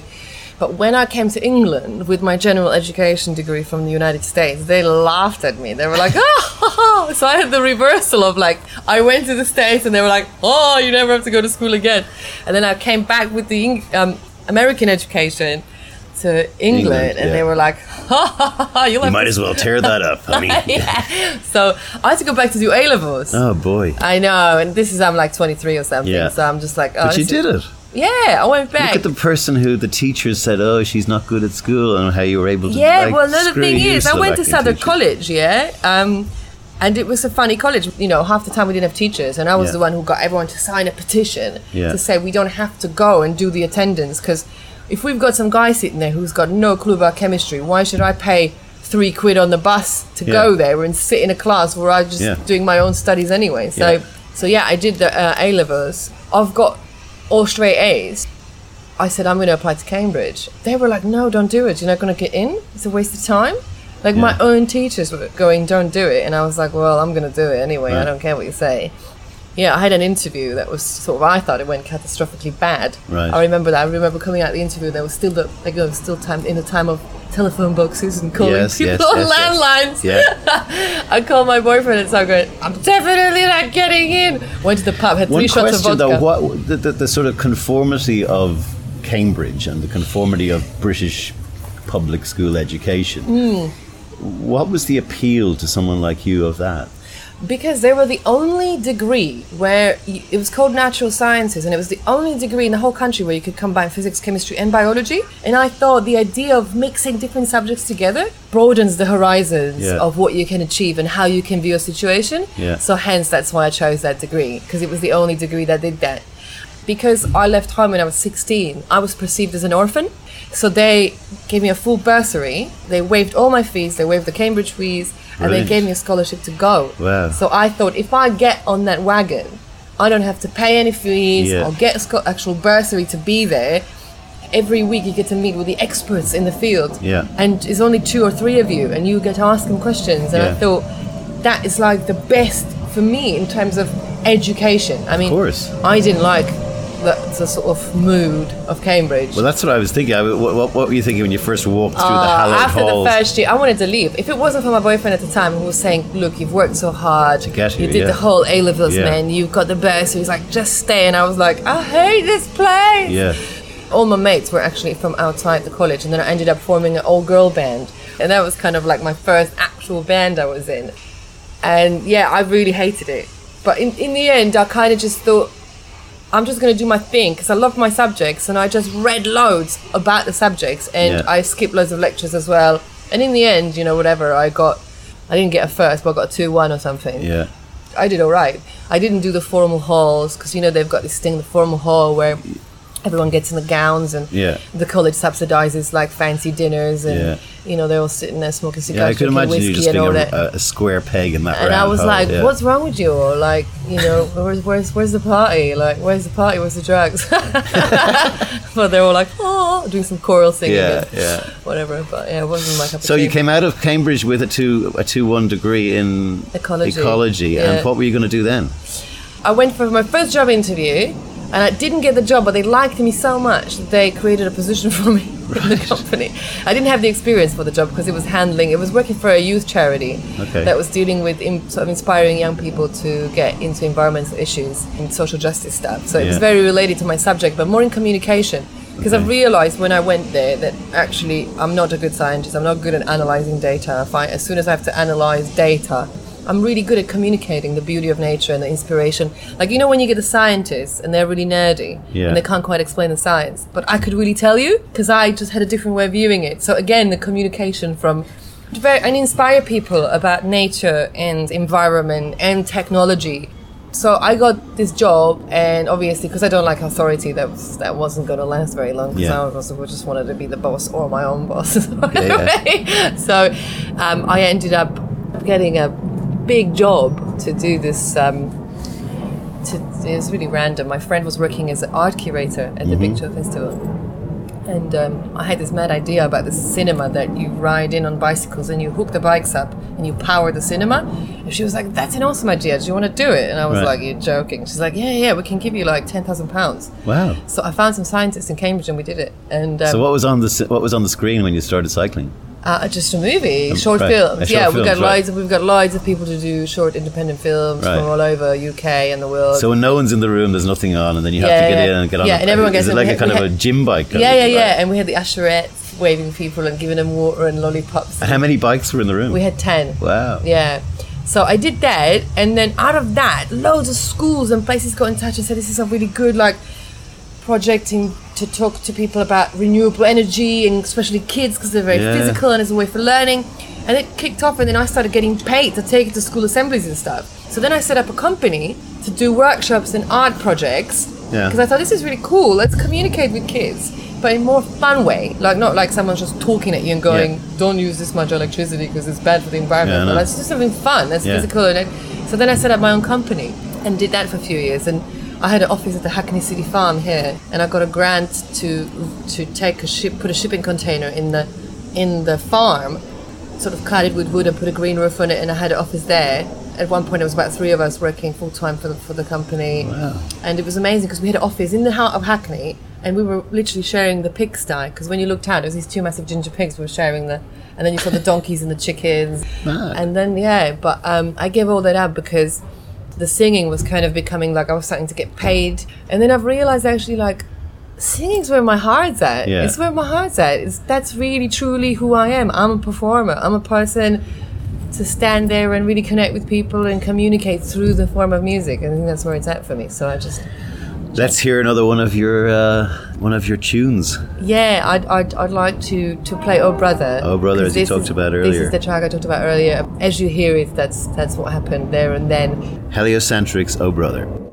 S2: but when I came to England with my general education degree from the United States, they laughed at me. They were like, "Oh!" So I had the reversal of like I went to the States and they were like, "Oh, you never have to go to school again," and then I came back with the um, American education to England,
S1: England,
S2: and
S1: yeah.
S2: they were like, "Ha ha ha!
S1: You might
S2: to
S1: as well tear that up, honey.
S2: yeah. So I had to go back to do A levels.
S1: Oh boy!
S2: I know, and this is I'm like 23 or something.
S1: Yeah.
S2: So I'm just like, oh,
S1: But you
S2: is-
S1: did it.
S2: Yeah, I went back.
S1: Look at the person who the teachers said, "Oh, she's not good at school," and how you were able to.
S2: yeah,
S1: like,
S2: well, no, the thing is, I went to Southern. College, yeah, um, and it was a funny college. You know, half the time we didn't have teachers, and I was
S1: Yeah.
S2: the one who got everyone to sign a petition
S1: Yeah.
S2: to say we don't have to go and do the attendance because if we've got some guy sitting there who's got no clue about chemistry, why should I pay? Three quid on the bus to
S1: Yeah.
S2: go there and sit in a class where I'm just
S1: Yeah.
S2: doing my own studies anyway. So,
S1: Yeah.
S2: so yeah, I did the uh, A levels. I've got all straight A's. I said, I'm going to apply to Cambridge. They were like, no, don't do it. You're not going to get in. It's a waste of time. Like my own teachers were going, don't do it. And I was like, well, I'm going to do it anyway. I don't care what you say. Yeah, I had an interview that was sort of, I thought it went catastrophically bad.
S1: Right.
S2: I remember that. I remember coming out of the interview, there was still the, like, there was still time, in the time of telephone boxes and calling
S1: Yes,
S2: people
S1: yes,
S2: on
S1: yes, yes.
S2: landlines.
S1: Yeah.
S2: I called my boyfriend and started going, I'm definitely not getting in. Went to the pub, had three
S1: One
S2: shots of
S1: question
S2: vodka.
S1: though: what the, the, the sort of conformity of Cambridge and the conformity of British public school education?
S2: Hmm.
S1: What was the appeal to someone like you of that?
S2: Because they were the only degree where y it was called natural sciences, and it was the only degree in the whole country where you could combine physics, chemistry, and biology. And I thought the idea of mixing different subjects together broadens the horizons
S1: Yeah.
S2: of what you can achieve and how you can view a situation.
S1: Yeah.
S2: So, hence, that's why I chose that degree, because it was the only degree that did that. Because I left home when I was 16, I was perceived as an orphan. So they gave me a full bursary. They waived all my fees. They waived the Cambridge fees, and they gave me a scholarship to go.
S1: Wow.
S2: So I thought if I get on that wagon, I don't have to pay any fees.
S1: Yeah.
S2: I'll get a scho- actual bursary to be there. Every week you get to meet with the experts in the field.
S1: Yeah.
S2: And it's only two or three of you, and you get to ask them questions. And I thought that is like the best for me in terms of education. I mean,
S1: course.
S2: I didn't like the, sort of mood of Cambridge.
S1: Well, that's what I was thinking. I, what, what, what were you thinking when you first walked through the
S2: Uh,
S1: hallowed
S2: after
S1: halls?
S2: the first year, I wanted to leave. If it wasn't for my boyfriend at the time who was saying, "Look, you've worked so hard.
S1: Get
S2: you did
S1: yeah.
S2: the whole A levels,
S1: Yeah.
S2: man. You've got the best." He's like, "Just stay." And I was like, "I hate this place."
S1: yeah,
S2: All my mates were actually from outside the college, and then I ended up forming an all-girl band, and that was kind of like my first actual band I was in. And yeah, I really hated it. But in, in the end, I kind of just thought, I'm just going to do my thing because I love my subjects and I just read loads about the subjects and
S1: Yeah.
S2: I skipped loads of lectures as well. And in the end, you know, whatever, I got, I didn't get a first, but I got a 2 1 or something.
S1: yeah.
S2: I did all right. I didn't do the formal halls because, you know, they've got this thing, the formal hall, where everyone gets in the gowns and
S1: Yeah.
S2: the college subsidizes like fancy dinners and,
S1: Yeah.
S2: you know, they're all sitting there smoking
S1: Yeah,
S2: cigars,
S1: I could
S2: drinking
S1: imagine you
S2: whiskey
S1: just
S2: and
S1: being
S2: all
S1: a,
S2: that
S1: a, a square peg in that
S2: and I was
S1: hole,
S2: like,
S1: yeah.
S2: "What's wrong with you?" Or like, you know, where's where's where's the party? Like, where's the party? Where's the drugs? but they're all like, "Oh," doing some choral singing,
S1: Yeah, yeah.
S2: whatever. But yeah, it wasn't my cup of
S1: So you came out of Cambridge with a two a two one degree in
S2: Ecology.
S1: ecology,
S2: Yeah.
S1: and what were you going to do then?
S2: I went for my first job interview. And I didn't get the job, but they liked me so much that they created a position for me in the company. I didn't have the experience for the job because it was handling, it was working for a youth charity
S1: Okay.
S2: that was dealing with in, sort of inspiring young people to get into environmental issues and social justice stuff. So it was very related to my subject, but more in communication. Because I've realized when I went there that actually I'm not a good scientist. I'm not good at analyzing data. I find as soon as I have to analyze data, I'm really good at communicating the beauty of nature and the inspiration. Like you know when you get a scientist and they're really nerdy
S1: Yeah.
S2: and they can't quite explain the science, but I could really tell you because I just had a different way of viewing it. So again, the communication from very and inspire people about nature and environment and technology. So I got this job, and obviously, because I don't like authority, that was, that wasn't going to last very long. Because
S1: Yeah.
S2: I also just wanted to be the boss or my own boss.
S1: yeah.
S2: so um, I ended up getting a big job to do this. Um, to, it was really random. My friend was working as an art curator at the Big Show Festival. And um, I had this mad idea about this cinema that you ride in on bicycles and you hook the bikes up and you power the cinema. And she was like, "That's an awesome idea. Do you want to do it?" And I was
S1: Right.
S2: like, "You're joking." She's like, "Yeah, yeah, we can give you like ten thousand pounds."
S1: Wow.
S2: So I found some scientists in Cambridge and we did it. And um,
S1: So what was on the what was on the screen when you started cycling?
S2: Uh, just a movie,
S1: Um,
S2: short
S1: right.
S2: films.
S1: Short
S2: yeah, we've got
S1: films, right.
S2: loads. Of, we've got loads of people to do short independent films
S1: Right.
S2: from all over UK and the world.
S1: So when no one's in the room, there's nothing on, and then you have
S2: Yeah,
S1: to get
S2: yeah.
S1: in and get on.
S2: Yeah,
S1: a-
S2: and everyone gets
S1: Is it like
S2: We
S1: a kind
S2: we
S1: of a gym bike?
S2: yeah, yeah, yeah. And we had the usherettes waving people and giving them water and lollipops.
S1: And how many bikes were in the room?
S2: We had ten.
S1: Wow.
S2: Yeah. So I did that, and then out of that, loads of schools and places got in touch and said, "This is a really good like project in, to talk to people about renewable energy and especially kids because they're very
S1: Yeah.
S2: physical and it's a way for learning." And it kicked off, and then I started getting paid to take it to school assemblies and stuff. So then I set up a company to do workshops and art projects
S1: Yeah.
S2: because I thought this is really cool. Let's communicate with kids, but in a more fun way. Like not like someone's just talking at you and going,
S1: Yeah.
S2: "Don't use this much electricity because it's bad for the environment."
S1: Yeah,
S2: but let's do something fun. That's
S1: Yeah.
S2: physical. And it, so then I set up my own company and did that for a few years. And I had an office at the Hackney City Farm here, and I got a grant to to take a ship, put a shipping container in the in the farm, sort of clad it with wood and put a green roof on it, and I had an office there. At one point, it was about three of us working full time for the, for the company,
S1: Wow.
S2: and it was amazing because we had an office in the heart of Hackney, and we were literally sharing the pigsty. Because when you looked out, it was these two massive ginger pigs. We were sharing the, and then you saw the donkeys and the chickens,
S1: Mad.
S2: and then yeah. But um, I gave all that up because the singing was kind of becoming like I was starting to get paid, and then I've realized actually like singing's where my heart's at.
S1: Yeah.
S2: It's where my heart's at. It's, that's really truly who I am. I'm a performer. I'm a person to stand there and really connect with people and communicate through the form of music. And I think that's where it's at for me. So I just
S1: Let's hear another one of your uh, one of your tunes.
S2: yeah, I'd, I'd, I'd like to, to play Oh Brother.
S1: Oh Brother, as you talked
S2: is-
S1: about
S2: This is the track I talked about earlier. As you hear it, that's that's what happened there and then.
S1: Heliocentrics, oh brother.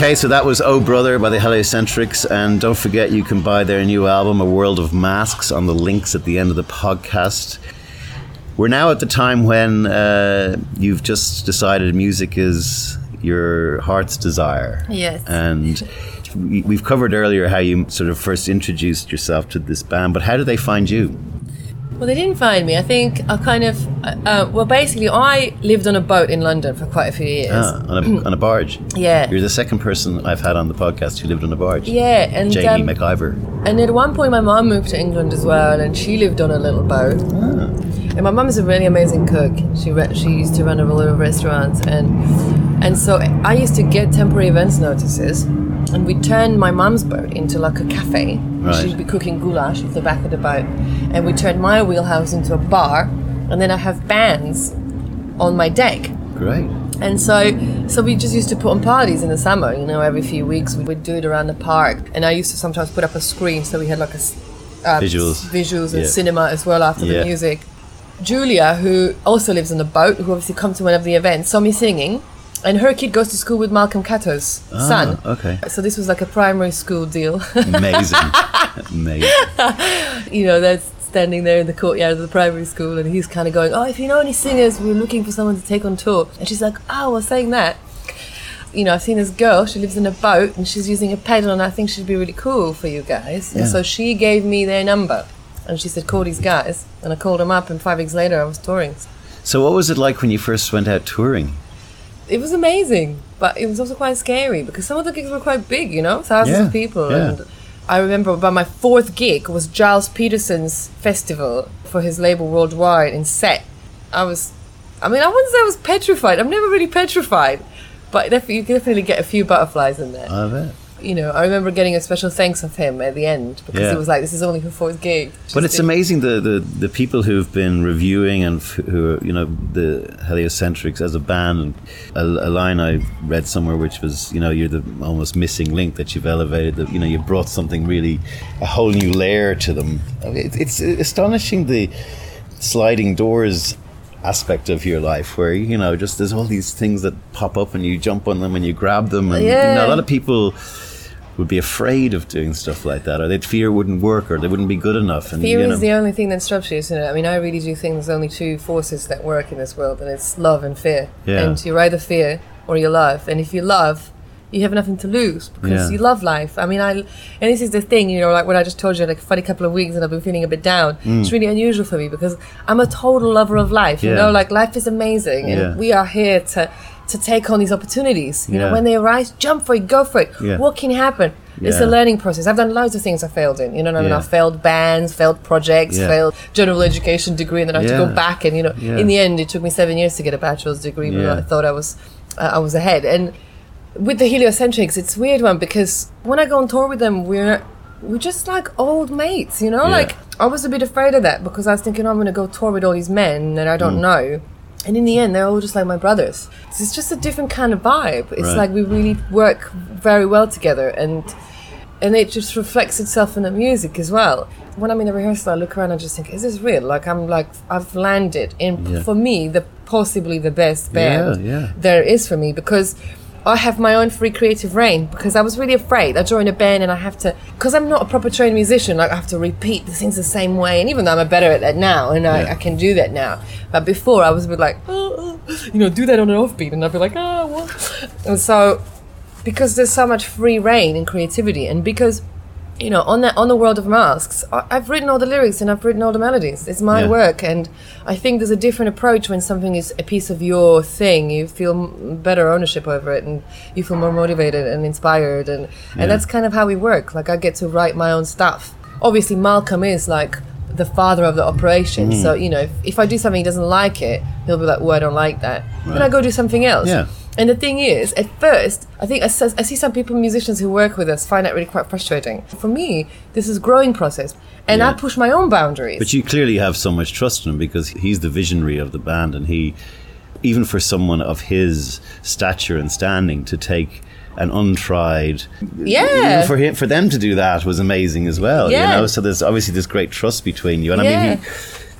S1: Okay, so that was Oh Brother by the Heliocentrics, and don't forget you can buy their new album, A World of Masks, on the links at the end of the podcast. We're now at the time when uh, you've just decided music is your heart's desire.
S2: Yes.
S1: And we- we've covered earlier how you sort of first introduced yourself to this band, but how did they find you?
S2: Well, they didn't find me. I think I kind of, uh, well, basically, I lived on a boat in London for quite a few years.
S1: Ah, on, a, on a barge.
S2: Yeah.
S1: You're the second person I've had on the podcast who lived on a barge.
S2: Yeah, and
S1: Jamie
S2: um,
S1: McIver.
S2: and at one point, my mom moved to England as well, and she lived on a little boat.
S1: Ah.
S2: And my mum is a really amazing cook. She re- she used to run a lot of restaurants, and and so I used to get temporary events notices, and we turned my mum's boat into like a cafe.
S1: Right.
S2: She'd be cooking goulash off the back of the boat, and we turned my wheelhouse into a bar, and then I have bands on my deck.
S1: Great.
S2: And so, so we just used to put on parties in the summer. You know, every few weeks we would do it around the park. And I used to sometimes put up a screen, so we had like a uh,
S1: Visuals.
S2: visuals and
S1: Yeah.
S2: cinema as well after
S1: Yeah.
S2: the music. Julia, who also lives on a boat, who obviously comes to one of the events, saw me singing, and her kid goes to school with Malcolm Catto's
S1: Ah,
S2: son.
S1: okay.
S2: So this was like a primary school deal.
S1: Amazing. Amazing.
S2: you know, they're standing there in the courtyard of the primary school, and he's kind of going, "Oh, if you know any singers, we're looking for someone to take on tour." And she's like, "Oh, well, saying that." You know, I've seen this girl. She lives in a boat and she's using a pedal, and I think she'd be really cool for you guys.
S1: Yeah.
S2: And so she gave me their number, and she said, "Call these guys." And I called them up, and five weeks later, I was touring.
S1: So, what was it like when you first went out touring?
S2: It was amazing, but it was also quite scary because some of the gigs were quite big. You know, thousands
S1: Yeah,
S2: of people.
S1: yeah.
S2: And I remember about my fourth gig was Gilles Peterson's festival for his label Worldwide in Sète. I was, I mean, I wouldn't say I was petrified. I'm never really petrified, but you can definitely get a few butterflies in there.
S1: I bet.
S2: You know, I remember getting a special thanks of him at the end because
S1: Yeah.
S2: it was like, this is only her fourth gig.
S1: But it's
S2: did-
S1: amazing the, the, the people who've been reviewing and f- who are, you know, the Heliocentrics as a band. And a, a line I read somewhere which was, you know, you're the almost missing link that you've elevated, that, you know, you brought something really, a whole new layer to them. It, it's astonishing the sliding doors aspect of your life where you know just there's all these things that pop up and you jump on them and you grab them and you know a lot of people would be afraid of doing stuff like that or they'd fear it wouldn't work or they wouldn't be good enough and
S2: Fear
S1: you know
S2: is the only thing that stops you, isn't it? I mean, I really do think there's only two forces that work in this world, and it's love and fear.
S1: Yeah.
S2: And you're either fear or you love. And if you love, you have nothing to lose because
S1: Yeah.
S2: you love life. I mean, I and this is the thing, you know, like what I just told you, like a funny couple of weeks, and I've been feeling a bit down. It's really unusual for me because I'm a total lover of life. Yeah. You
S1: Mm.
S2: Know, like life is amazing, and
S1: Yeah.
S2: we are here to to take on these opportunities. You
S1: Yeah.
S2: know, when they arise, jump for it, go for it.
S1: Yeah.
S2: What can happen? It's a learning process. I've done loads of things I failed in. You know what I mean?
S1: Yeah.
S2: I failed bands, failed projects,
S1: Yeah.
S2: failed general education degree, and then I had to go back. And you know,
S1: Yeah.
S2: in the end, it took me seven years to get a bachelor's degree. But
S1: Yeah.
S2: I thought I was, uh, I was ahead. And with the heliocentrics, it's a weird one because when I go on tour with them, we're we're just like old mates. You know,
S1: Yeah.
S2: like I was a bit afraid of that because I was thinking, oh, I'm going to go tour with all these men that I don't
S1: Mm.
S2: know. And in the end, they're all just like my brothers. It's just a different kind of vibe. It's
S1: Right.
S2: like we really work very well together, and and it just reflects itself in the music as well. When I'm in the rehearsal, I look around and just think, is this real? Like I'm like I've landed in
S1: Yeah.
S2: for me the possibly the best band
S1: Yeah, yeah.
S2: there is for me because I have my own free creative reign because I was really afraid. I joined a band and I have to because I'm not a proper trained musician. Like I have to repeat the things the same way, and even though I'm better at that now, and
S1: Yeah.
S2: I, I can do that now, but before I was a bit like, oh, oh," you know, do that on an offbeat, and I'd be like, ah, oh, what? And so because there's so much free reign and creativity, and because you know on that on the world of masks, I, I've written all the lyrics and I've written all the melodies. It's my
S1: Yeah.
S2: work, and I think there's a different approach when something is a piece of your thing. You feel better ownership over it, and you feel more motivated and inspired, and
S1: Yeah.
S2: and that's kind of how we work. Like I get to write my own stuff. Obviously, Malcolm is like the father of the operation.
S1: Mm-hmm.
S2: So you know, if, if I do something he doesn't like it, he'll be like, "Oh, I don't like that," then I go do something else.
S1: Yeah.
S2: And the thing is, at first, I think I see some people, musicians who work with us, find that really quite frustrating. For me, this is growing process, and I push my own boundaries.
S1: But you clearly have so much trust in him because he's the visionary of the band, and he, even for someone of his stature and standing, to take an untried,
S2: Yeah.
S1: even for him for them to do that was amazing as well.
S2: Yeah.
S1: You know, so there's obviously this great trust between you, and I mean. He,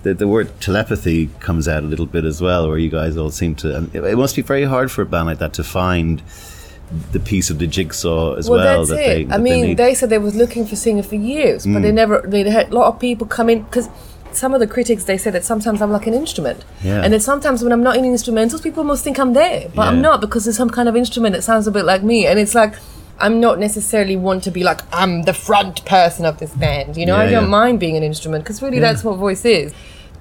S1: the, the word telepathy comes out a little bit as well, where you guys all seem to. And it, it must be very hard for a band like that to find the piece of the jigsaw as
S2: well,
S1: well.
S2: that's
S1: that
S2: it.
S1: They,
S2: I mean,
S1: need.
S2: they, said they was looking for singer for years, but
S1: Mm.
S2: they never. They had a lot of people come in because some of the critics they said that sometimes I'm like an instrument,
S1: Yeah.
S2: and that sometimes when I'm not in instrumentals, people must think I'm there, but I'm not because there's some kind of instrument that sounds a bit like me, and it's like. I'm not necessarily want to be like I'm the front person of this band, you know. I don't
S1: yeah.
S2: mind being an instrument because really that's what voice is,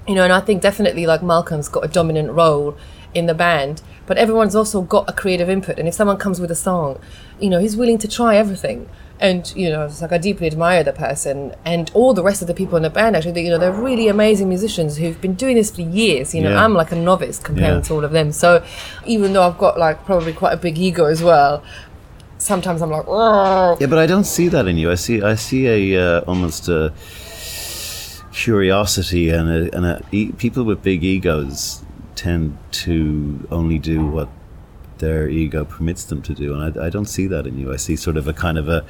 S2: you know. And I think definitely like Malcolm's got a dominant role in the band, but everyone's also got a creative input. And if someone comes with a song, you know, he's willing to try everything. And you know, it's like I deeply admire the person and all the rest of the people in the band. Actually, they, you know, they're really amazing musicians who've been doing this for years. You know,
S1: Yeah.
S2: I'm like a novice compared
S1: Yeah.
S2: to all of them. So even though I've got like probably quite a big ego as well, sometimes I'm like, "Ugh."
S1: Yeah, but I don't see that in you. I see I see a uh, almost a curiosity and a, and a e- people with big egos tend to only do what their ego permits them to do, and I, I don't see that in you. I see sort of a kind of a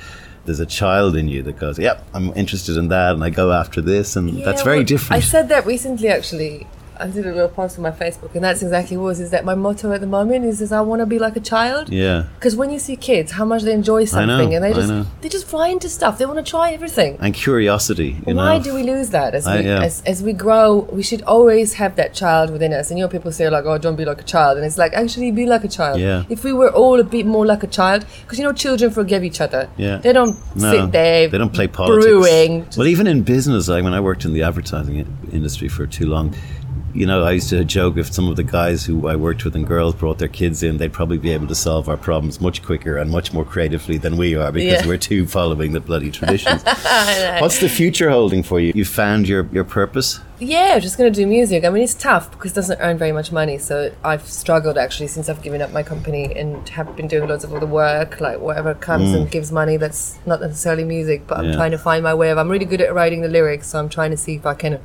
S1: there's a child in you that goes, "Yep, I'm interested in that," and I go after this, and that's very
S2: well,
S1: different.
S2: I said that recently, actually. I did a little post on my Facebook, and that's exactly what it was. Is that my motto at the moment? Is, is I want to be like a child.
S1: yeah,
S2: Because when you see kids, how much they enjoy
S1: I know,
S2: something, and they just they just fly into stuff. They want to try everything.
S1: and curiosity. You
S2: Why
S1: know,
S2: do we lose that as
S1: I-
S2: we
S1: yeah.
S2: as, as we grow? We should always have that child within us. And you know, people say like, "Oh, don't be like a child," and it's like actually be like a child.
S1: Yeah.
S2: If we were all a bit more like a child, because you know, children forgive each other.
S1: Yeah.
S2: They don't
S1: No,
S2: sit there.
S1: they don't play politics.
S2: Brewing.
S1: Well, even in business, like when I worked in the advertising industry for too long, you know, I used to joke if some of the guys who I worked with and girls brought their kids in, they'd probably be able to solve our problems much quicker and much more creatively than we are because
S2: Yeah.
S1: we're too following the bloody traditions. What's the future holding for you? You found your, your purpose?
S2: Yeah, just gonna do music. I mean, it's tough because it doesn't earn very much money. So I've struggled actually since I've given up my company and have been doing loads of other work, like whatever comes and gives money. That's not necessarily music, but I'm
S1: Mm.
S2: Trying to find my way of. I'm really good at writing the lyrics, so I'm trying to see if I can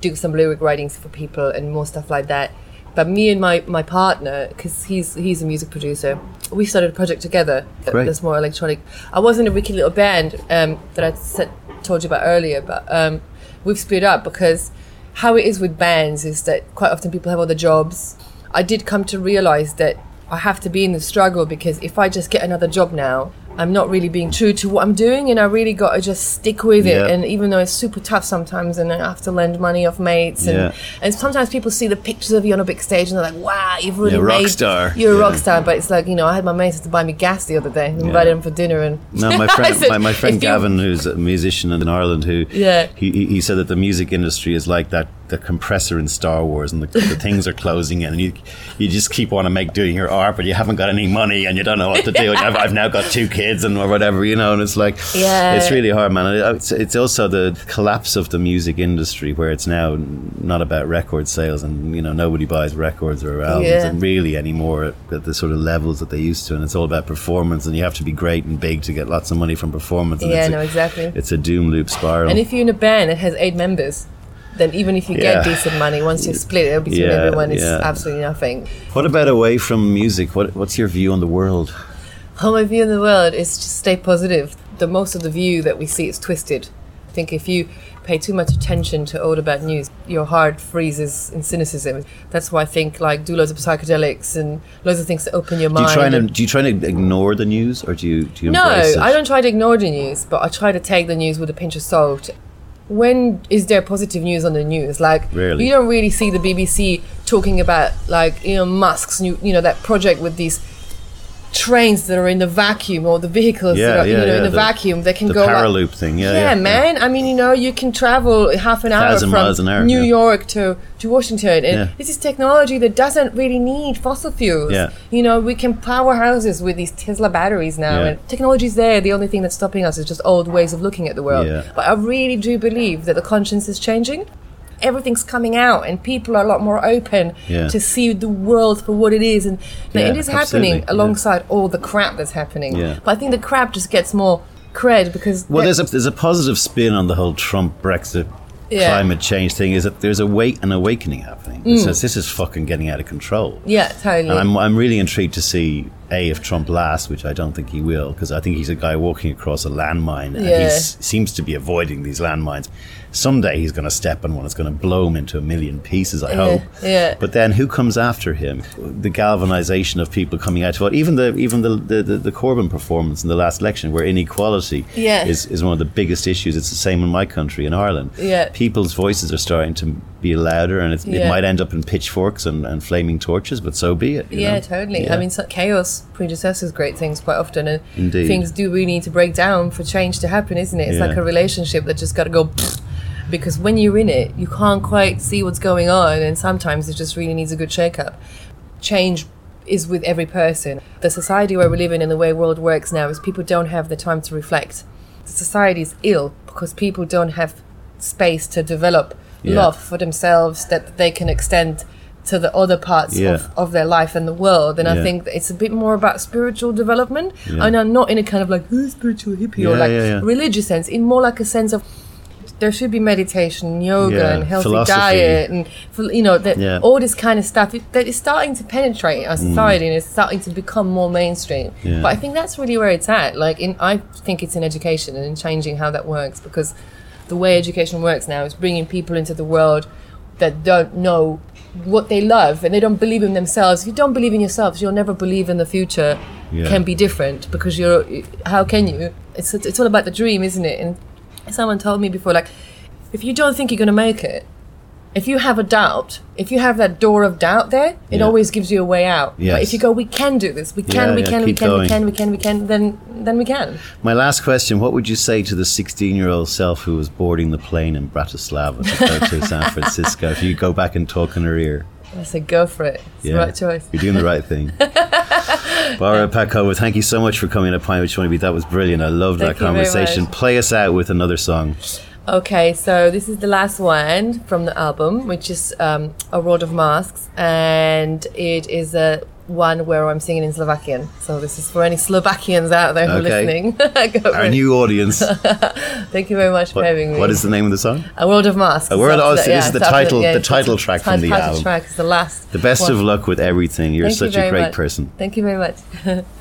S2: do some lyric writings for people and more stuff like that. But me and my, my partner, because he's he's a music producer, we started a project together that-
S1: Great.
S2: that's more electronic. I was in a wicked little band um, that I said, told you about earlier, but um, we've split up because how it is with bands is that quite often people have other jobs. I did come to realize that I have to be in the struggle because if I just get another job now, I'm not really being true to what I'm doing, and I really got to just stick with it.
S1: Yeah.
S2: And even though it's super tough sometimes, and I have to lend money off mates, and
S1: Yeah.
S2: and sometimes people see the pictures of you on a big stage, and they're like, "Wow, you've really
S1: Yeah, rock
S2: made
S1: star.
S2: You're a rock star." But it's like you know, I had my mates to buy me gas the other day, and invited them for dinner, and
S1: No, my friend,
S2: said,
S1: my, my friend
S2: "If you-
S1: Gavin, who's a musician in Ireland, who
S2: Yeah.
S1: he he said that the music industry is like that the compressor in Star Wars, and the, the things are closing in, and you you just keep wanting to make doing your art, but you haven't got any money, and you don't know what to do. And I've, I've now got two kids and or whatever, you know, and it's like
S2: Yeah.
S1: it's really hard, man. It's, it's also the collapse of the music industry where it's now not about record sales, and you know nobody buys records or albums
S2: Yeah.
S1: and really anymore at, the sort of levels that they used to, and it's all about performance, and you have to be great and big to get lots of money from performance. And
S2: Yeah,
S1: it's a,
S2: no, exactly.
S1: It's a doom loop spiral.
S2: And if you're in a band that has eight members, then even if you
S1: Yeah.
S2: get decent money, once you split it between
S1: Yeah,
S2: everyone, it's
S1: yeah.
S2: absolutely nothing.
S1: what about away from music? What What's your view on the world?
S2: How my view on the world is to stay positive. The most of the view that we see is twisted. I think if you pay too much attention to all the bad news, your heart freezes in cynicism. That's why I think like do loads of psychedelics and loads of things to open your
S1: Do
S2: mind.
S1: you try and do you try to ignore the news, or do you do you
S2: no? I don't try to ignore the news, but I try to take the news with a pinch of salt. When is there positive news on the news? Like
S1: Rarely.
S2: you don't really see the BBC talking about like you know Musk's new you know that project with these trains that are in the vacuum or the vehicles
S1: Yeah,
S2: that are
S1: yeah,
S2: you know
S1: yeah,
S2: in the,
S1: the-
S2: vacuum they can
S1: the
S2: go like-
S1: Hyperloop thing, yeah,
S2: yeah,
S1: yeah,
S2: man. I mean, you know, you can travel half an hour from
S1: an hour,
S2: New. York to, to Washington, and
S1: Yeah.
S2: this is technology that doesn't really need fossil fuels.
S1: Yeah.
S2: You know, we can power houses with these Tesla batteries now, and technology's there. The only thing that's stopping us is just old ways of looking at the world.
S1: Yeah.
S2: But I really do believe that the conscience is changing. Everything's coming out, and people are a lot more open
S1: Yeah.
S2: to see the world for what it is, and
S1: Yeah,
S2: it is
S1: absolutely,
S2: happening
S1: yeah.
S2: alongside all the crap that's happening.
S1: Yeah.
S2: But I think the crap just gets more cred because
S1: Well, there's a there's a positive spin on the whole Trump Brexit
S2: Yeah.
S1: climate change thing. Is that there's a wake an awakening happening. It mm. says this is fucking getting out of control.
S2: yeah, totally.
S1: And I'm, I'm really intrigued to see A, if Trump lasts, which I don't think he will, because I think he's a guy walking across a landmine and
S2: Yeah.
S1: he seems to be avoiding these landmines. Someday he's going to step on one, it's going to blow him into a million pieces, I hope.
S2: yeah.
S1: But then who comes after him? The galvanization of people coming out to vote, even the even the, the, the, the Corbyn performance in the last election, where inequality
S2: Yeah.
S1: is, is one of the biggest issues. It's the same in my country, in Ireland.
S2: Yeah.
S1: People's voices are starting to be louder, and it's, it might end up in pitchforks and, and flaming torches, but so be it. you
S2: Yeah,
S1: know?
S2: totally.
S1: Yeah.
S2: I mean, so chaos predecessors great things quite often, and
S1: Indeed.
S2: things do really need to break down for change to happen, isn't it? It's
S1: Yeah.
S2: like a relationship that just got to go. Because when you're in it, you can't quite see what's going on, and sometimes it just really needs a good shake-up. Change is with every person. The society where we live in and the way world works now is people don't have the time to reflect. The society is ill because people don't have space to develop
S1: Yeah.
S2: love for themselves that they can extend to the other parts
S1: Yeah.
S2: of, of their life and the world. And
S1: Yeah.
S2: I think it's a bit more about spiritual development.
S1: Yeah.
S2: And I'm not in a kind of like "Oh, spiritual hippie or like religious sense, in more like a sense of there should be meditation, yoga, and healthy
S1: philosophy.
S2: diet, and you know that.
S1: Mm.
S2: all this kind of stuff it, that is starting to penetrate our society and it's starting to become more mainstream. But I think that's really where it's at. Like, in I think it's in education and in changing how that works because the way education works now is bringing people into the world that don't know what they love and they don't believe in themselves. If you don't believe in yourselves, you'll never believe in the future
S1: Yeah.
S2: can be different because you're. How can you? It's it's all about the dream, isn't it? And someone told me before, like, if you don't think you're going to make it, if you have a doubt, if you have that door of doubt there, it
S1: Yeah.
S2: always gives you a way out. But if you go, we can do this, we can,
S1: Yeah,
S2: we
S1: yeah,
S2: can, we
S1: keep
S2: can, we can, we can, we can, then then we can.
S1: My last question What would you say to the 16 year old self who was boarding the plane in Bratislava to go to San Francisco if you go back and talk in her ear?
S2: I said, go for it. It's the right choice.
S1: You're doing the right thing. Bara Patkova, thank you so much for coming to Pine Which One That was brilliant. I love that
S2: Thank very
S1: conversation. Play us out with another song.
S2: Okay, so this is the last one from the album, which is um, A World of Masks, and it is a one where I'm singing in Slovakian. So this is for any Slovakians out there who are listening.
S1: Our
S2: it.
S1: new audience.
S2: Thank you very much for having me.
S1: what is the name of the song?
S2: A World of Masks?
S1: A World- oh,
S2: after
S1: this is the title- the title track from the
S2: title
S1: album.
S2: track is the last.
S1: The best
S2: one.
S1: of luck with everything. You're
S2: Thank you
S1: such a great
S2: much.
S1: person.
S2: Thank you very much.